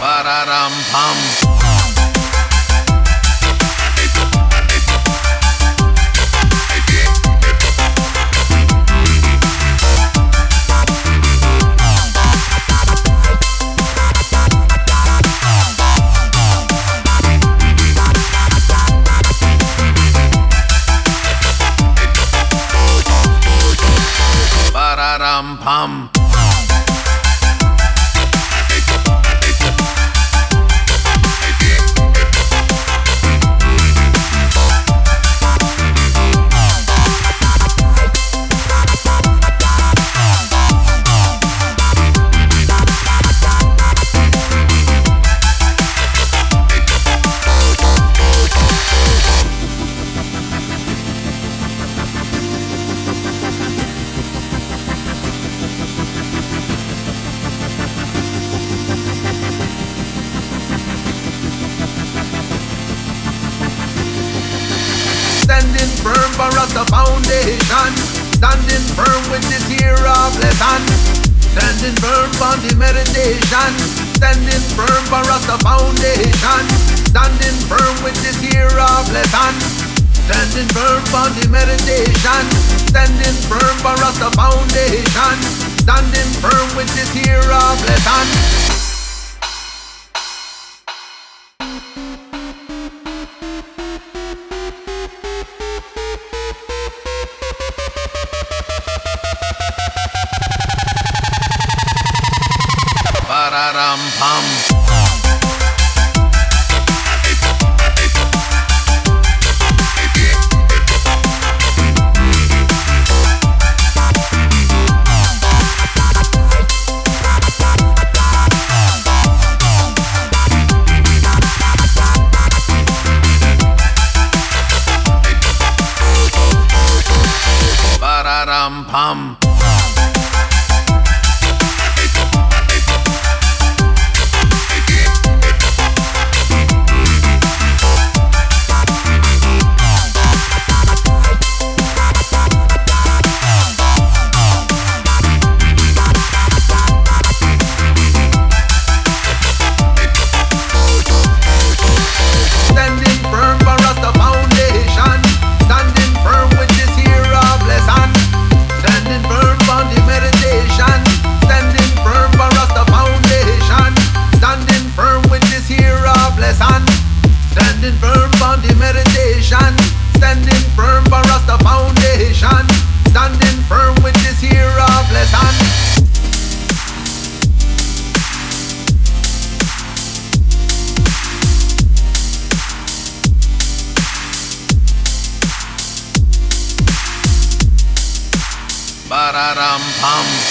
Ba-da-dum-pum. Pam. Standing firm for us the foundation. Standing firm with this here of lesson. Standing firm for the meditation. Standing firm for us the foundation. Standing firm with this here of lesson. Standing firm for the meditation. Standing firm for us the foundation. Pararam pam. Pam. Pararam pam.